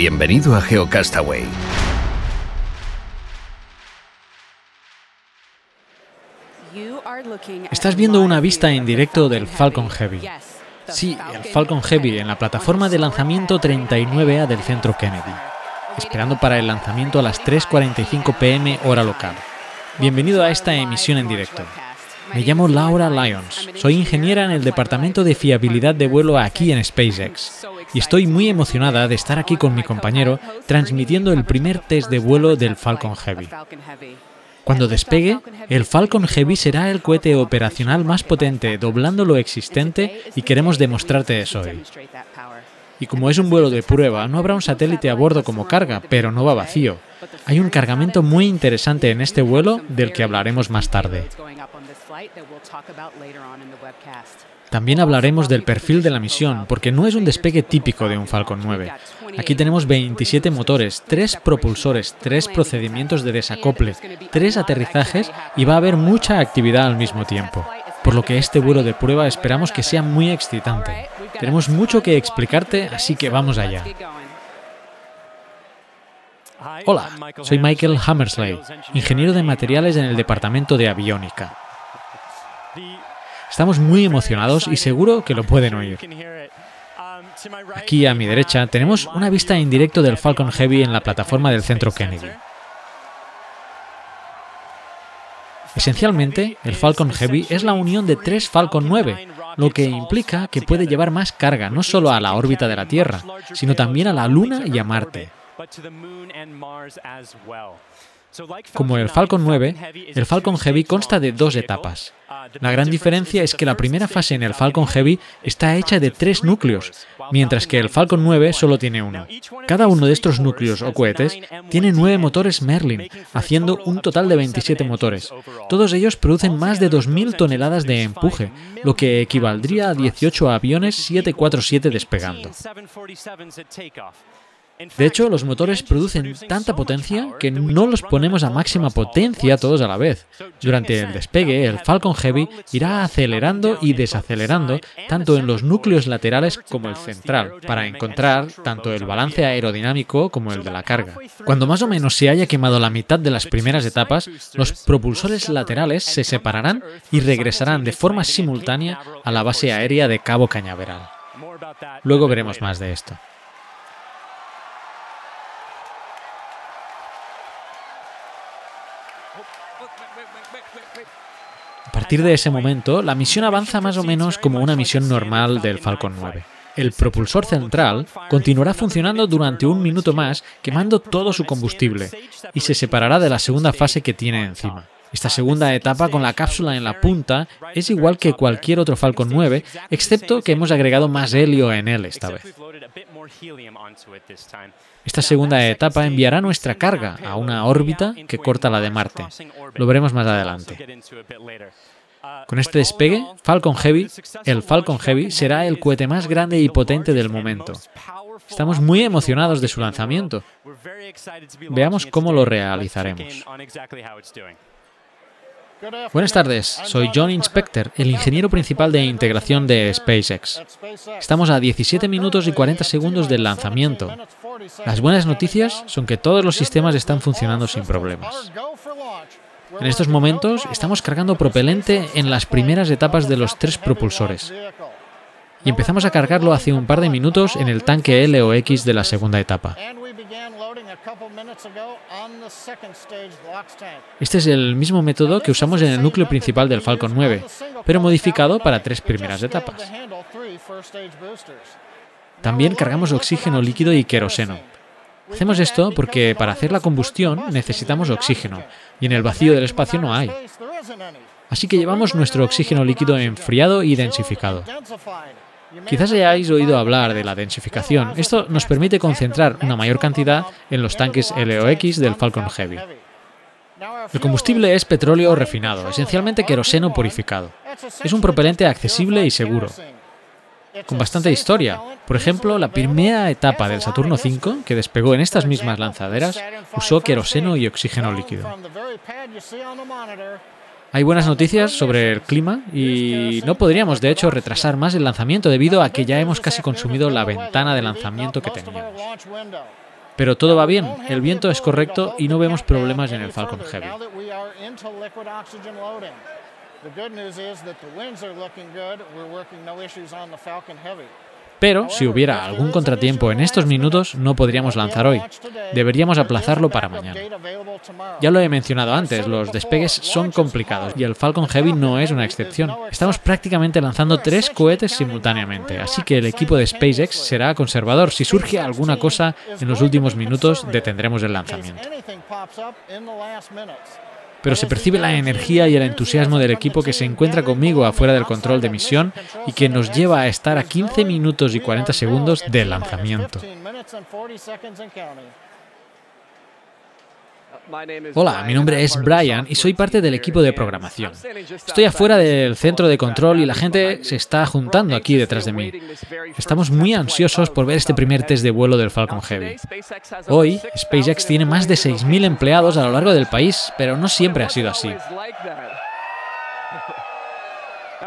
Bienvenido a GeoCastaway. Estás viendo una vista en directo del Falcon Heavy. Sí, el Falcon Heavy en la plataforma de lanzamiento 39A del centro Kennedy, esperando para el lanzamiento a las 3.45 pm hora local. Bienvenido a esta emisión en directo. Me llamo Laura Lyons, soy ingeniera en el departamento de fiabilidad de vuelo aquí en SpaceX y estoy muy emocionada de estar aquí con mi compañero transmitiendo el primer test de vuelo del Falcon Heavy. Cuando despegue, el Falcon Heavy será el cohete operacional más potente, doblando lo existente y queremos demostrarte eso hoy. Y como es un vuelo de prueba, no habrá un satélite a bordo como carga, pero no va vacío. Hay un cargamento muy interesante en este vuelo del que hablaremos más tarde. También hablaremos del perfil de la misión, porque no es un despegue típico de un Falcon 9. Aquí tenemos 27 motores, 3 propulsores, 3 procedimientos de desacople, 3 aterrizajes y va a haber mucha actividad al mismo tiempo. Por lo que este vuelo de prueba esperamos que sea muy excitante. Tenemos mucho que explicarte, así que vamos allá. Hola, soy Michael Hammersley, ingeniero de materiales en el departamento de aviónica. Estamos muy emocionados y seguro que lo pueden oír. Aquí a mi derecha tenemos una vista en directo del Falcon Heavy en la plataforma del centro Kennedy. Esencialmente, el Falcon Heavy es la unión de tres Falcon 9, lo que implica que puede llevar más carga no solo a la órbita de la Tierra, sino también a la Luna y a Marte. Como el Falcon 9, el Falcon Heavy consta de dos etapas. La gran diferencia es que la primera fase en el Falcon Heavy está hecha de tres núcleos, mientras que el Falcon 9 solo tiene uno. Cada uno de estos núcleos o cohetes tiene nueve motores Merlin, haciendo un total de 27 motores. Todos ellos producen más de 2.000 toneladas de empuje, lo que equivaldría a 18 aviones 747 despegando. De hecho, los motores producen tanta potencia que no los ponemos a máxima potencia todos a la vez. Durante el despegue, el Falcon Heavy irá acelerando y desacelerando tanto en los núcleos laterales como el central, para encontrar tanto el balance aerodinámico como el de la carga. Cuando más o menos se haya quemado la mitad de las primeras etapas, los propulsores laterales se separarán y regresarán de forma simultánea a la base aérea de Cabo Cañaveral. Luego veremos más de esto. Partir de ese momento, la misión avanza más o menos como una misión normal del Falcon 9. El propulsor central continuará funcionando durante un minuto más quemando todo su combustible y se separará de la segunda fase que tiene encima. Esta segunda etapa con la cápsula en la punta es igual que cualquier otro Falcon 9, excepto que hemos agregado más helio en él esta vez. Esta segunda etapa enviará nuestra carga a una órbita que corta la de Marte. Lo veremos más adelante. Con este despegue, Falcon Heavy, el Falcon Heavy será el cohete más grande y potente del momento. Estamos muy emocionados de su lanzamiento. Veamos cómo lo realizaremos. Buenas tardes, soy John Inspector, el ingeniero principal de integración de SpaceX. Estamos a 17 minutos y 40 segundos del lanzamiento. Las buenas noticias son que todos los sistemas están funcionando sin problemas. En estos momentos estamos cargando propelente en las primeras etapas de los tres propulsores. Y empezamos a cargarlo hace un par de minutos en el tanque L o X de la segunda etapa. Este es el mismo método que usamos en el núcleo principal del Falcon 9, pero modificado para tres primeras etapas. También cargamos oxígeno líquido y queroseno. Hacemos esto porque para hacer la combustión necesitamos oxígeno y en el vacío del espacio no hay. Así que llevamos nuestro oxígeno líquido enfriado y densificado. Quizás hayáis oído hablar de la densificación. Esto nos permite concentrar una mayor cantidad en los tanques LOX del Falcon Heavy. El combustible es petróleo refinado, esencialmente queroseno purificado. Es un propelente accesible y seguro, con bastante historia. Por ejemplo, la primera etapa del Saturno V, que despegó en estas mismas lanzaderas, usó queroseno y oxígeno líquido. Hay buenas noticias sobre el clima y no podríamos de hecho retrasar más el lanzamiento debido a que ya hemos casi consumido la ventana de lanzamiento que teníamos. Pero todo va bien, el viento es correcto y no vemos problemas en el Falcon Heavy. Pero si hubiera algún contratiempo en estos minutos, no podríamos lanzar hoy. Deberíamos aplazarlo para mañana. Ya lo he mencionado antes, los despegues son complicados y el Falcon Heavy no es una excepción. Estamos prácticamente lanzando tres cohetes simultáneamente, así que el equipo de SpaceX será conservador. Si surge alguna cosa en los últimos minutos, detendremos el lanzamiento pero se percibe la energía y el entusiasmo del equipo que se encuentra conmigo afuera del control de misión y que nos lleva a estar a 15 minutos y 40 segundos del lanzamiento. Hola, mi nombre es Brian y soy parte del equipo de programación. Estoy afuera del centro de control y la gente se está juntando aquí detrás de mí. Estamos muy ansiosos por ver este primer test de vuelo del Falcon Heavy. Hoy, SpaceX tiene más de 6.000 empleados a lo largo del país, pero no siempre ha sido así.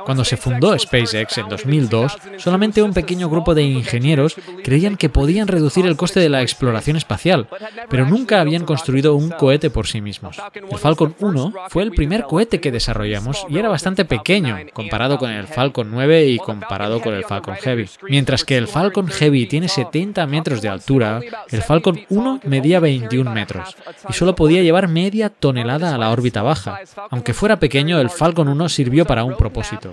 Cuando se fundó SpaceX en 2002, solamente un pequeño grupo de ingenieros creían que podían reducir el coste de la exploración espacial, pero nunca habían construido un cohete por sí mismos. El Falcon 1 fue el primer cohete que desarrollamos y era bastante pequeño comparado con el Falcon 9 y comparado con el Falcon Heavy. Mientras que el Falcon Heavy tiene 70 metros de altura, el Falcon 1 medía 21 metros y solo podía llevar media tonelada a la órbita baja. Aunque fuera pequeño, el Falcon 1 sirvió para un propósito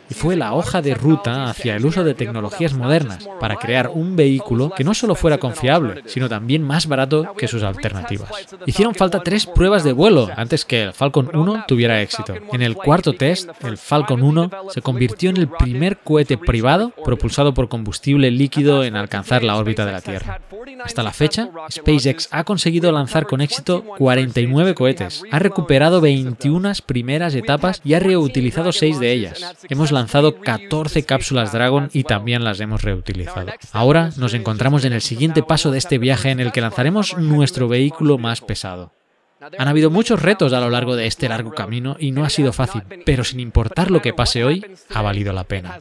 fue la hoja de ruta hacia el uso de tecnologías modernas para crear un vehículo que no solo fuera confiable, sino también más barato que sus alternativas. Hicieron falta tres pruebas de vuelo antes que el Falcon 1 tuviera éxito. En el cuarto test, el Falcon 1 se convirtió en el primer cohete privado propulsado por combustible líquido en alcanzar la órbita de la Tierra. Hasta la fecha, SpaceX ha conseguido lanzar con éxito 49 cohetes, ha recuperado 21 primeras etapas y ha reutilizado 6 de ellas. Hemos lanzado 14 cápsulas Dragon y también las hemos reutilizado. Ahora nos encontramos en el siguiente paso de este viaje en el que lanzaremos nuestro vehículo más pesado. Han habido muchos retos a lo largo de este largo camino y no ha sido fácil, pero sin importar lo que pase hoy, ha valido la pena.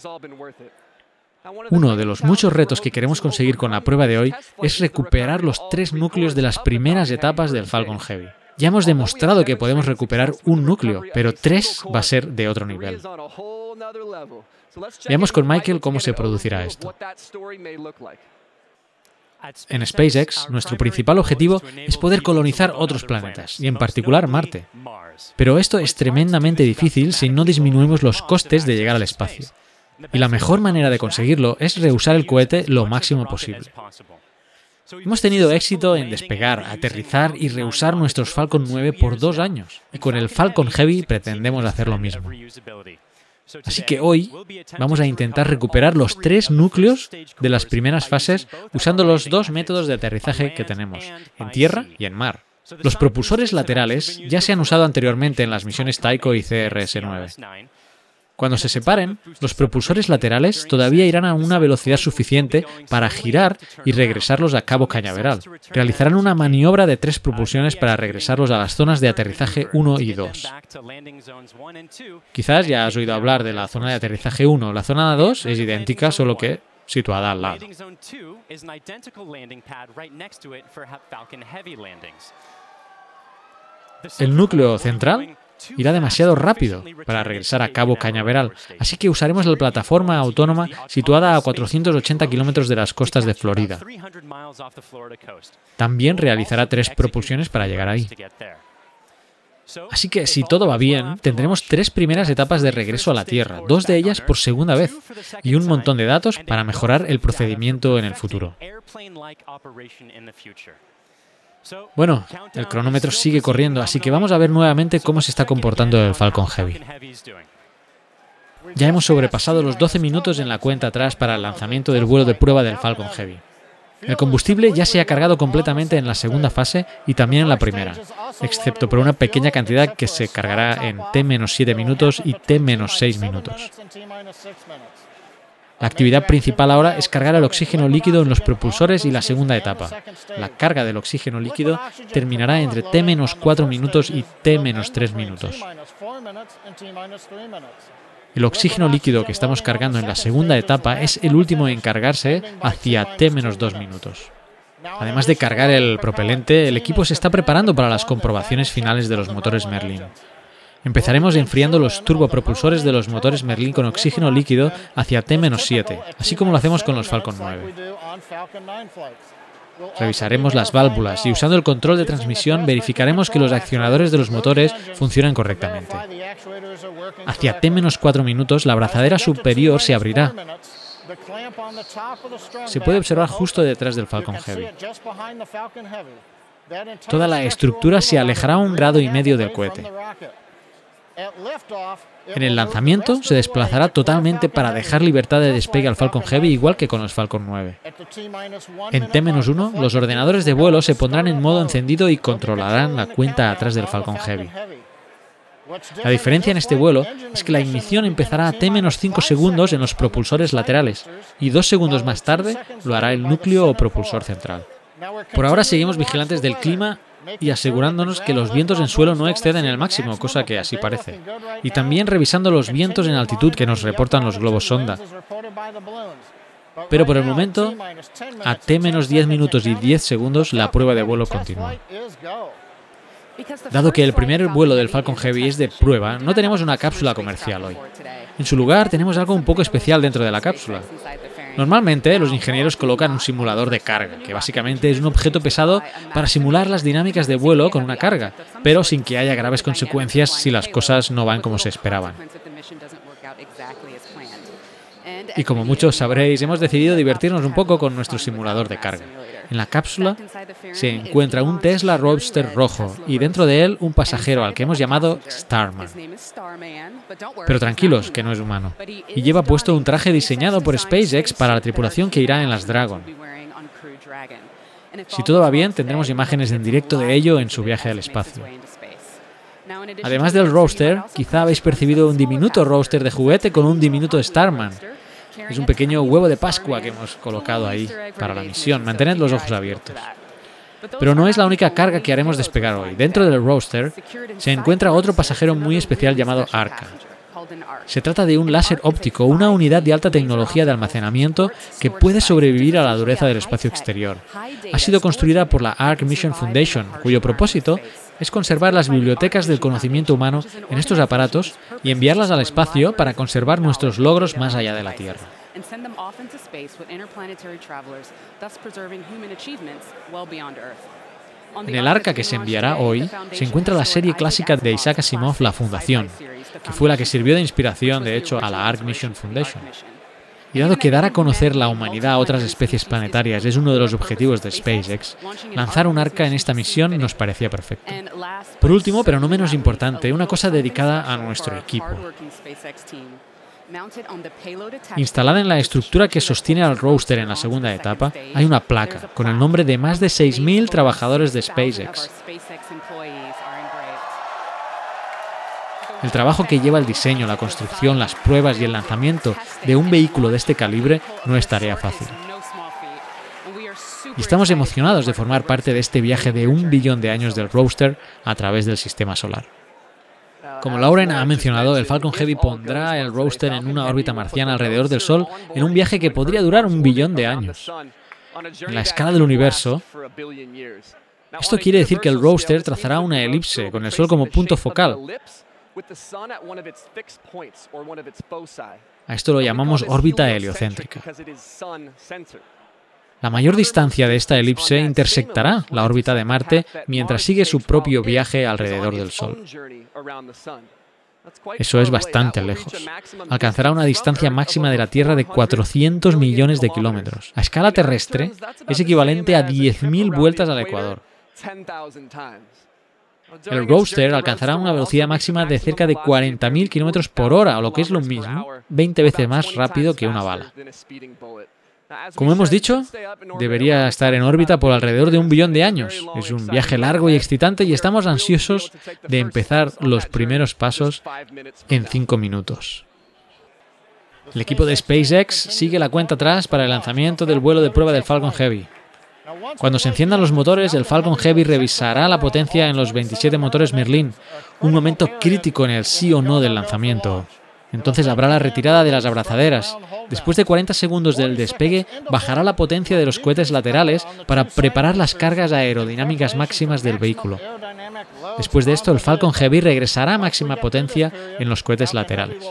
Uno de los muchos retos que queremos conseguir con la prueba de hoy es recuperar los tres núcleos de las primeras etapas del Falcon Heavy. Ya hemos demostrado que podemos recuperar un núcleo, pero tres va a ser de otro nivel. Veamos con Michael cómo se producirá esto. En SpaceX, nuestro principal objetivo es poder colonizar otros planetas, y en particular Marte. Pero esto es tremendamente difícil si no disminuimos los costes de llegar al espacio. Y la mejor manera de conseguirlo es reusar el cohete lo máximo posible. Hemos tenido éxito en despegar, aterrizar y reusar nuestros Falcon 9 por dos años, y con el Falcon Heavy pretendemos hacer lo mismo. Así que hoy vamos a intentar recuperar los tres núcleos de las primeras fases usando los dos métodos de aterrizaje que tenemos, en tierra y en mar. Los propulsores laterales ya se han usado anteriormente en las misiones Taiko y CRS-9. Cuando se separen, los propulsores laterales todavía irán a una velocidad suficiente para girar y regresarlos a Cabo Cañaveral. Realizarán una maniobra de tres propulsiones para regresarlos a las zonas de aterrizaje 1 y 2. Quizás ya has oído hablar de la zona de aterrizaje 1. La zona 2 es idéntica, solo que situada al lado. El núcleo central irá demasiado rápido para regresar a Cabo Cañaveral, así que usaremos la plataforma autónoma situada a 480 kilómetros de las costas de Florida. También realizará tres propulsiones para llegar ahí. Así que si todo va bien, tendremos tres primeras etapas de regreso a la Tierra, dos de ellas por segunda vez, y un montón de datos para mejorar el procedimiento en el futuro. Bueno, el cronómetro sigue corriendo, así que vamos a ver nuevamente cómo se está comportando el Falcon Heavy. Ya hemos sobrepasado los 12 minutos en la cuenta atrás para el lanzamiento del vuelo de prueba del Falcon Heavy. El combustible ya se ha cargado completamente en la segunda fase y también en la primera, excepto por una pequeña cantidad que se cargará en T-7 minutos y T-6 minutos. La actividad principal ahora es cargar el oxígeno líquido en los propulsores y la segunda etapa. La carga del oxígeno líquido terminará entre T-4 minutos y T-3 minutos. El oxígeno líquido que estamos cargando en la segunda etapa es el último en cargarse hacia T-2 minutos. Además de cargar el propelente, el equipo se está preparando para las comprobaciones finales de los motores Merlin. Empezaremos enfriando los turbopropulsores de los motores Merlin con oxígeno líquido hacia T-7, así como lo hacemos con los Falcon 9. Revisaremos las válvulas y usando el control de transmisión verificaremos que los accionadores de los motores funcionan correctamente. Hacia T-4 minutos la abrazadera superior se abrirá. Se puede observar justo detrás del Falcon Heavy. Toda la estructura se alejará un grado y medio del cohete. En el lanzamiento se desplazará totalmente para dejar libertad de despegue al Falcon Heavy igual que con los Falcon 9. En T-1 los ordenadores de vuelo se pondrán en modo encendido y controlarán la cuenta atrás del Falcon Heavy. La diferencia en este vuelo es que la ignición empezará a T-5 segundos en los propulsores laterales y dos segundos más tarde lo hará el núcleo o propulsor central. Por ahora seguimos vigilantes del clima y asegurándonos que los vientos en suelo no exceden el máximo, cosa que así parece. Y también revisando los vientos en altitud que nos reportan los globos sonda. Pero por el momento, a T-10 minutos y 10 segundos, la prueba de vuelo continúa. Dado que el primer vuelo del Falcon Heavy es de prueba, no tenemos una cápsula comercial hoy. En su lugar, tenemos algo un poco especial dentro de la cápsula. Normalmente los ingenieros colocan un simulador de carga, que básicamente es un objeto pesado para simular las dinámicas de vuelo con una carga, pero sin que haya graves consecuencias si las cosas no van como se esperaban. Y como muchos sabréis, hemos decidido divertirnos un poco con nuestro simulador de carga. En la cápsula se encuentra un Tesla Roadster rojo y dentro de él un pasajero al que hemos llamado Starman. Pero tranquilos, que no es humano. Y lleva puesto un traje diseñado por SpaceX para la tripulación que irá en las Dragon. Si todo va bien, tendremos imágenes en directo de ello en su viaje al espacio. Además del roadster, quizá habéis percibido un diminuto roadster de juguete con un diminuto Starman. Es un pequeño huevo de Pascua que hemos colocado ahí para la misión. Mantened los ojos abiertos. Pero no es la única carga que haremos despegar hoy. Dentro del roadster se encuentra otro pasajero muy especial llamado Arca. Se trata de un láser óptico, una unidad de alta tecnología de almacenamiento que puede sobrevivir a la dureza del espacio exterior. Ha sido construida por la Arc Mission Foundation, cuyo propósito es conservar las bibliotecas del conocimiento humano en estos aparatos y enviarlas al espacio para conservar nuestros logros más allá de la Tierra. En el arca que se enviará hoy se encuentra la serie clásica de Isaac Asimov, La Fundación, que fue la que sirvió de inspiración, de hecho, a la Arc Mission Foundation. Y dado que dar a conocer la humanidad a otras especies planetarias es uno de los objetivos de SpaceX, lanzar un arca en esta misión nos parecía perfecto. Por último, pero no menos importante, una cosa dedicada a nuestro equipo. Instalada en la estructura que sostiene al roadster en la segunda etapa, hay una placa con el nombre de más de 6.000 trabajadores de SpaceX. El trabajo que lleva el diseño, la construcción, las pruebas y el lanzamiento de un vehículo de este calibre no es tarea fácil. Y estamos emocionados de formar parte de este viaje de un billón de años del roadster a través del sistema solar. Como Lauren ha mencionado, el Falcon Heavy pondrá el roadster en una órbita marciana alrededor del Sol en un viaje que podría durar un billón de años. En la escala del universo, esto quiere decir que el roadster trazará una elipse con el Sol como punto focal. A esto lo llamamos órbita heliocéntrica. La mayor distancia de esta elipse intersectará la órbita de Marte mientras sigue su propio viaje alrededor del Sol. Eso es bastante lejos. Alcanzará una distancia máxima de la Tierra de 400 millones de kilómetros. A escala terrestre es equivalente a 10.000 vueltas al Ecuador. El Roadster alcanzará una velocidad máxima de cerca de 40.000 km por hora, o lo que es lo mismo, 20 veces más rápido que una bala. Como hemos dicho, debería estar en órbita por alrededor de un billón de años. Es un viaje largo y excitante y estamos ansiosos de empezar los primeros pasos en cinco minutos. El equipo de SpaceX sigue la cuenta atrás para el lanzamiento del vuelo de prueba del Falcon Heavy. Cuando se enciendan los motores, el Falcon Heavy revisará la potencia en los 27 motores Merlin, un momento crítico en el sí o no del lanzamiento. Entonces habrá la retirada de las abrazaderas. Después de 40 segundos del despegue, bajará la potencia de los cohetes laterales para preparar las cargas aerodinámicas máximas del vehículo. Después de esto, el Falcon Heavy regresará a máxima potencia en los cohetes laterales.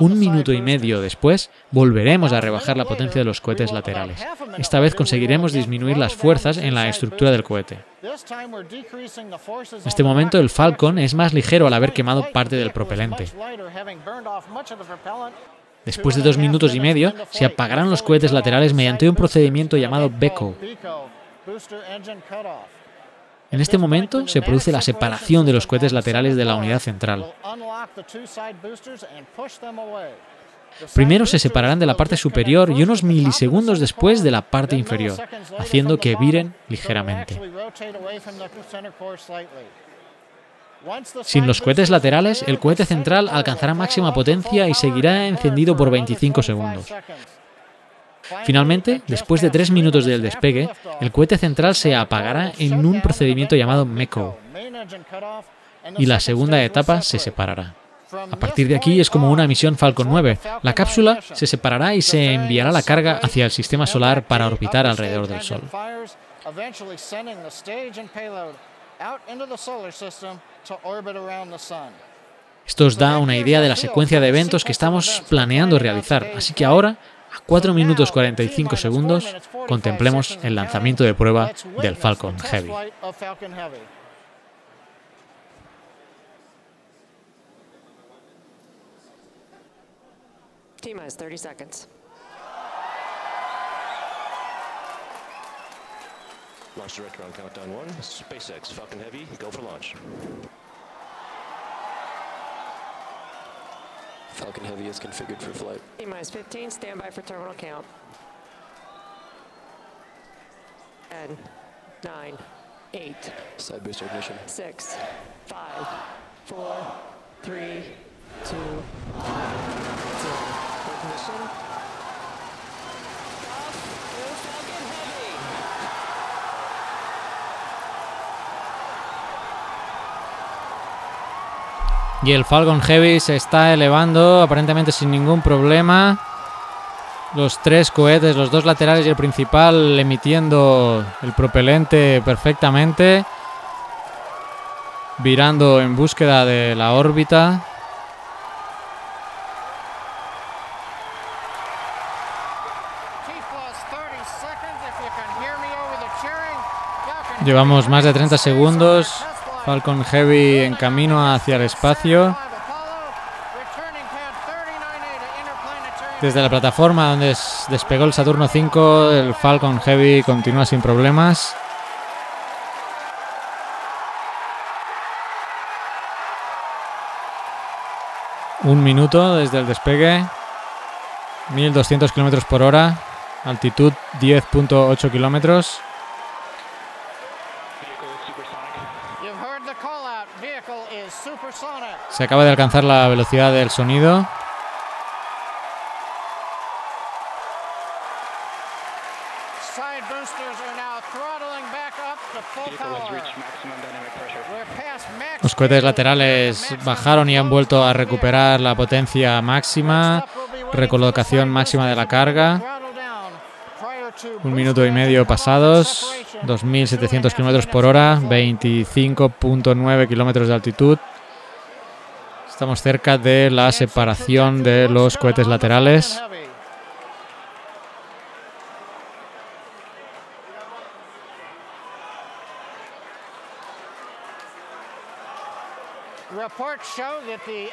Un minuto y medio después, volveremos a rebajar la potencia de los cohetes laterales. Esta vez conseguiremos disminuir las fuerzas en la estructura del cohete. En este momento, el Falcon es más ligero al haber quemado parte del propelente. Después de dos minutos y medio, se apagarán los cohetes laterales mediante un procedimiento llamado BECO. En este momento se produce la separación de los cohetes laterales de la unidad central. Primero se separarán de la parte superior y unos milisegundos después de la parte inferior, haciendo que viren ligeramente. Sin los cohetes laterales, el cohete central alcanzará máxima potencia y seguirá encendido por 25 segundos. Finalmente, después de tres minutos del despegue, el cohete central se apagará en un procedimiento llamado MECO y la segunda etapa se separará. A partir de aquí es como una misión Falcon 9. La cápsula se separará y se enviará la carga hacia el sistema solar para orbitar alrededor del Sol. Esto os da una idea de la secuencia de eventos que estamos planeando realizar, así que ahora a 4 minutos 45 segundos, contemplemos el lanzamiento de prueba del Falcon Heavy. T-minus 30 seconds. Launch director on countdown one. SpaceX Falcon Heavy, go for launch. Falcon Heavy is configured for flight. Minus 15, standby for terminal count. 10, 9, 8. Side booster ignition. 6, 5, 4, 3, 2, 1, 0. Y el Falcon Heavy se está elevando aparentemente sin ningún problema. Los tres cohetes, los dos laterales y el principal emitiendo el propelente perfectamente. Virando en búsqueda de la órbita. Llevamos más de 30 segundos. Falcon Heavy en camino hacia el espacio. Desde la plataforma donde despegó el Saturno 5, el Falcon Heavy continúa sin problemas. Un minuto desde el despegue. 1200 kilómetros por hora. Altitud 10.8 kilómetros. Se acaba de alcanzar la velocidad del sonido. Los cohetes laterales bajaron y han vuelto a recuperar la potencia máxima, recolocación máxima de la carga. Un minuto y medio pasados, 2.700 kilómetros por hora, 25.9 kilómetros de altitud. Estamos cerca de la separación de los cohetes laterales.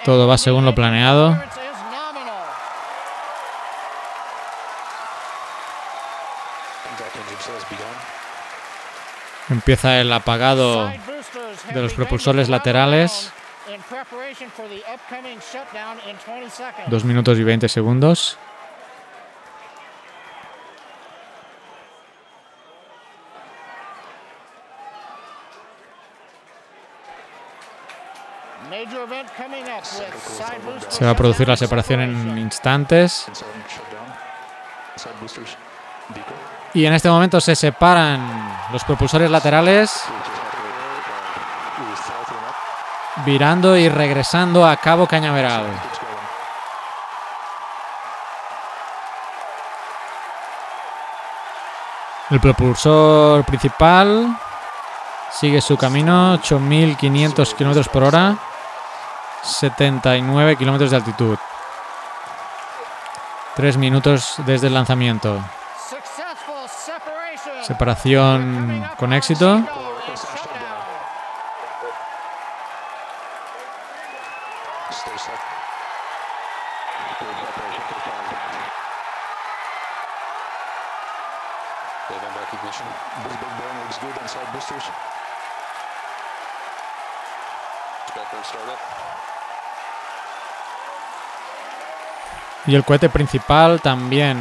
Todo va según lo planeado. Empieza el apagado de los propulsores laterales. Dos minutos y 20 segundos. Se va a producir la separación en instantes. Y en este momento se separan los propulsores laterales, virando y regresando a Cabo Cañaveral. El propulsor principal sigue su camino, 8.500 km por hora, 79 kilómetros de altitud. Tres minutos desde el lanzamiento. Separación con éxito. Y el cohete principal también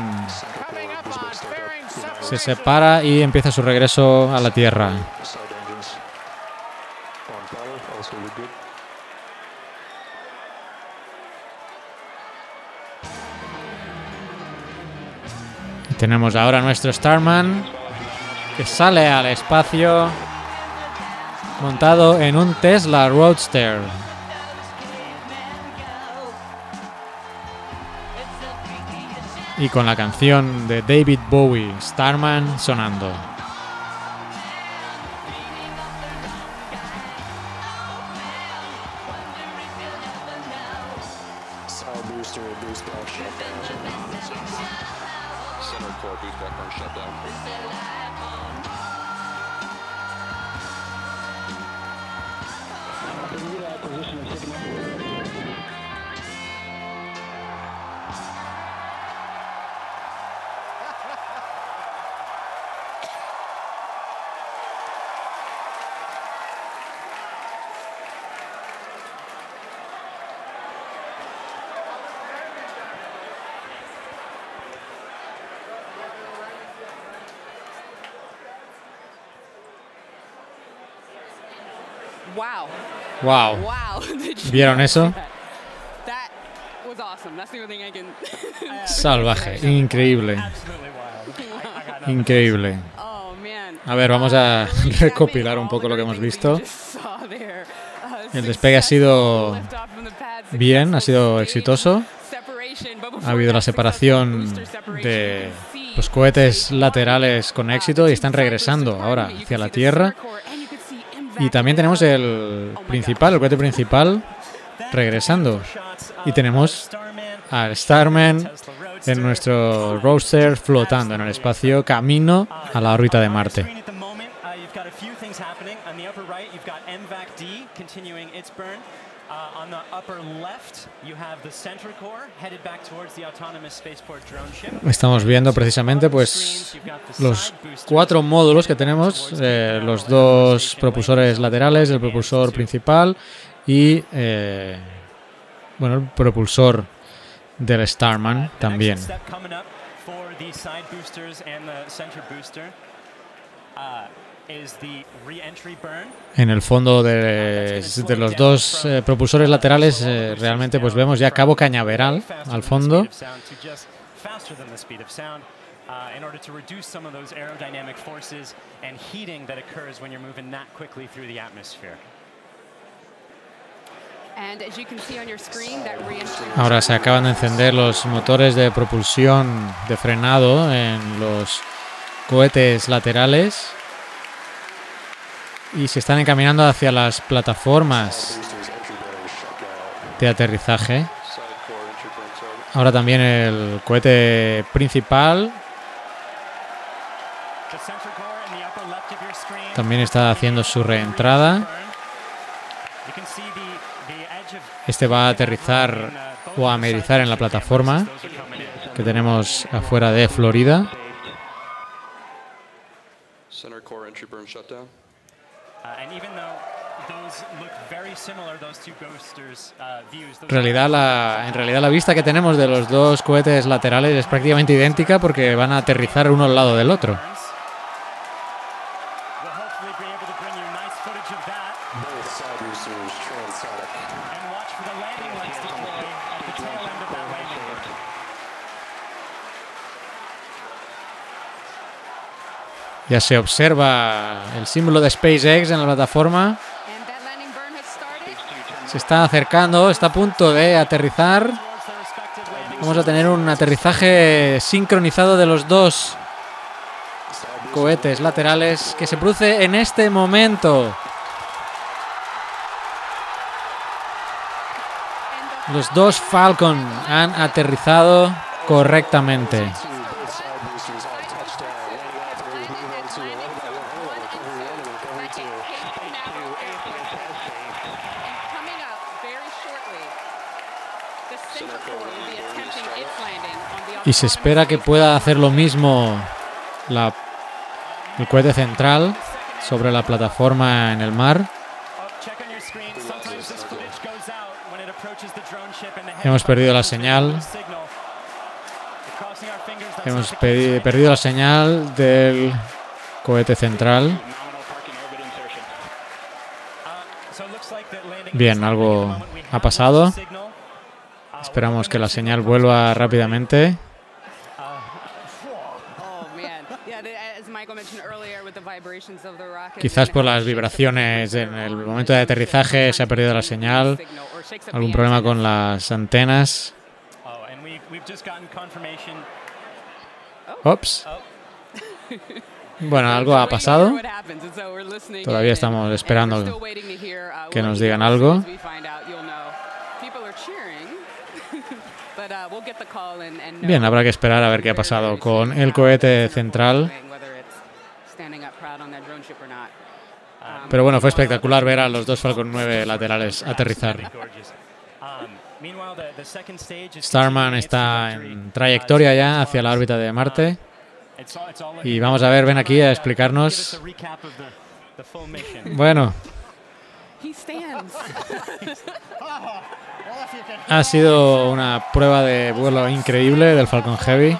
se separa y empieza su regreso a la Tierra. tenemos ahora nuestro Starman que sale al espacio montado en un Tesla Roadster. Y con la canción de David Bowie, Starman, sonando. Wow. ¿Vieron eso? Salvaje, increíble. Increíble. Oh, a ver, vamos a recopilar un poco lo que hemos visto. El despegue ha sido bien, ha sido exitoso. Ha habido la separación de los cohetes laterales con éxito y están regresando ahora hacia la Tierra. Y también tenemos el principal, el cohete principal, regresando. Y tenemos al Starman en nuestro roadster flotando en el espacio, camino a la órbita de Marte. Estamos viendo precisamente pues los cuatro módulos que tenemos, eh, los dos propulsores laterales, el propulsor principal y eh, bueno el propulsor del Starman también. En el fondo de, los dos eh, propulsores laterales eh, realmente pues vemos ya cabo cañaveral al fondo. Ahora se acaban de encender los motores de propulsión de frenado en los cohetes laterales y se están encaminando hacia las plataformas de aterrizaje. Ahora también el cohete principal también está haciendo su reentrada. Este va a aterrizar o a amerizar en la plataforma que tenemos afuera de Florida. En realidad, la, en realidad la vista que tenemos de los dos cohetes laterales es prácticamente idéntica porque van a aterrizar uno al lado del otro. Ya se observa el símbolo de SpaceX en la plataforma. Se está acercando, está a punto de aterrizar. Vamos a tener un aterrizaje sincronizado de los dos cohetes laterales que se produce en este momento. Los dos Falcon han aterrizado correctamente. Y se espera que pueda hacer lo mismo la, el cohete central sobre la plataforma en el mar. Hemos perdido la señal. Hemos perdido la señal del cohete central. Bien, algo ha pasado. Esperamos que la señal vuelva rápidamente. Quizás por las vibraciones en el momento de aterrizaje se ha perdido la señal, algún problema con las antenas. Ops. Bueno, algo ha pasado. Todavía estamos esperando que nos digan algo. Bien, habrá que esperar a ver qué ha pasado con el cohete central. Pero bueno, fue espectacular ver a los dos Falcon 9 laterales aterrizar. Starman está en trayectoria ya hacia la órbita de Marte. Y vamos a ver, ven aquí a explicarnos. Bueno. Ha sido una prueba de vuelo increíble del Falcon Heavy.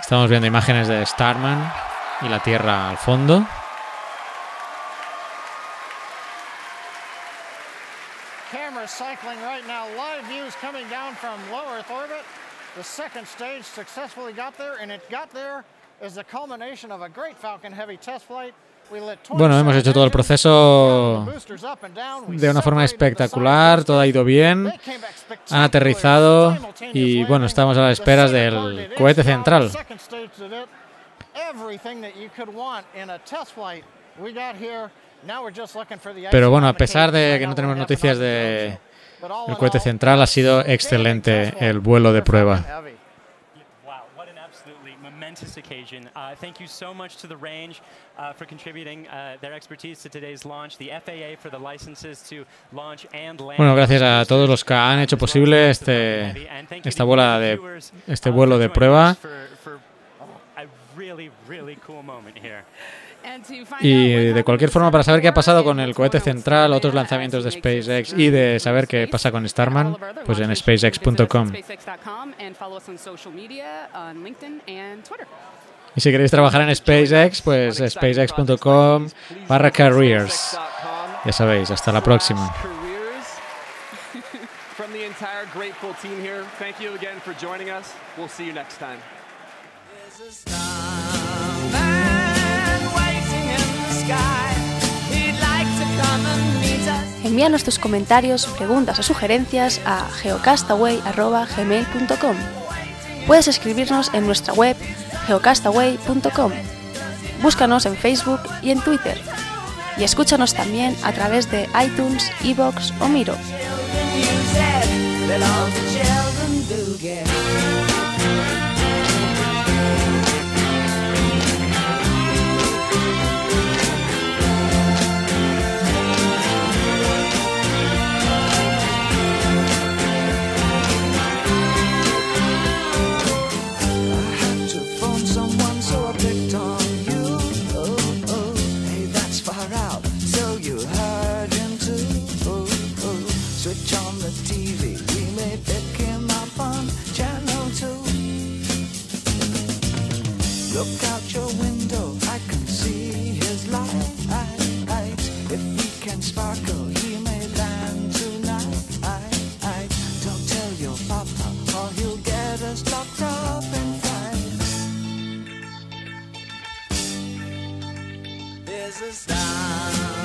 Estamos viendo imágenes de Starman y la Tierra al fondo. Cameras cycling right now. Live views coming down from low Earth orbit. The second stage successfully got there, and it got there as the culmination of a great Falcon Heavy test flight. Bueno, hemos hecho todo el proceso de una forma espectacular, todo ha ido bien, han aterrizado y bueno, estamos a las esperas del cohete central. Pero bueno, a pesar de que no tenemos noticias de el cohete central, ha sido excelente el vuelo de prueba. Bueno, gracias a todos los que han hecho posible este esta bola de este vuelo de prueba. Y de cualquier forma, para saber qué ha pasado con el cohete central, otros lanzamientos de SpaceX y de saber qué pasa con Starman, pues en spacex.com. Y si queréis trabajar en SpaceX, pues spacex.com barra careers. Ya sabéis, hasta la próxima. Envíanos tus comentarios, preguntas o sugerencias a geocastaway.gmail.com. Puedes escribirnos en nuestra web geocastaway.com. Búscanos en Facebook y en Twitter. Y escúchanos también a través de iTunes, Evox o Miro. A star.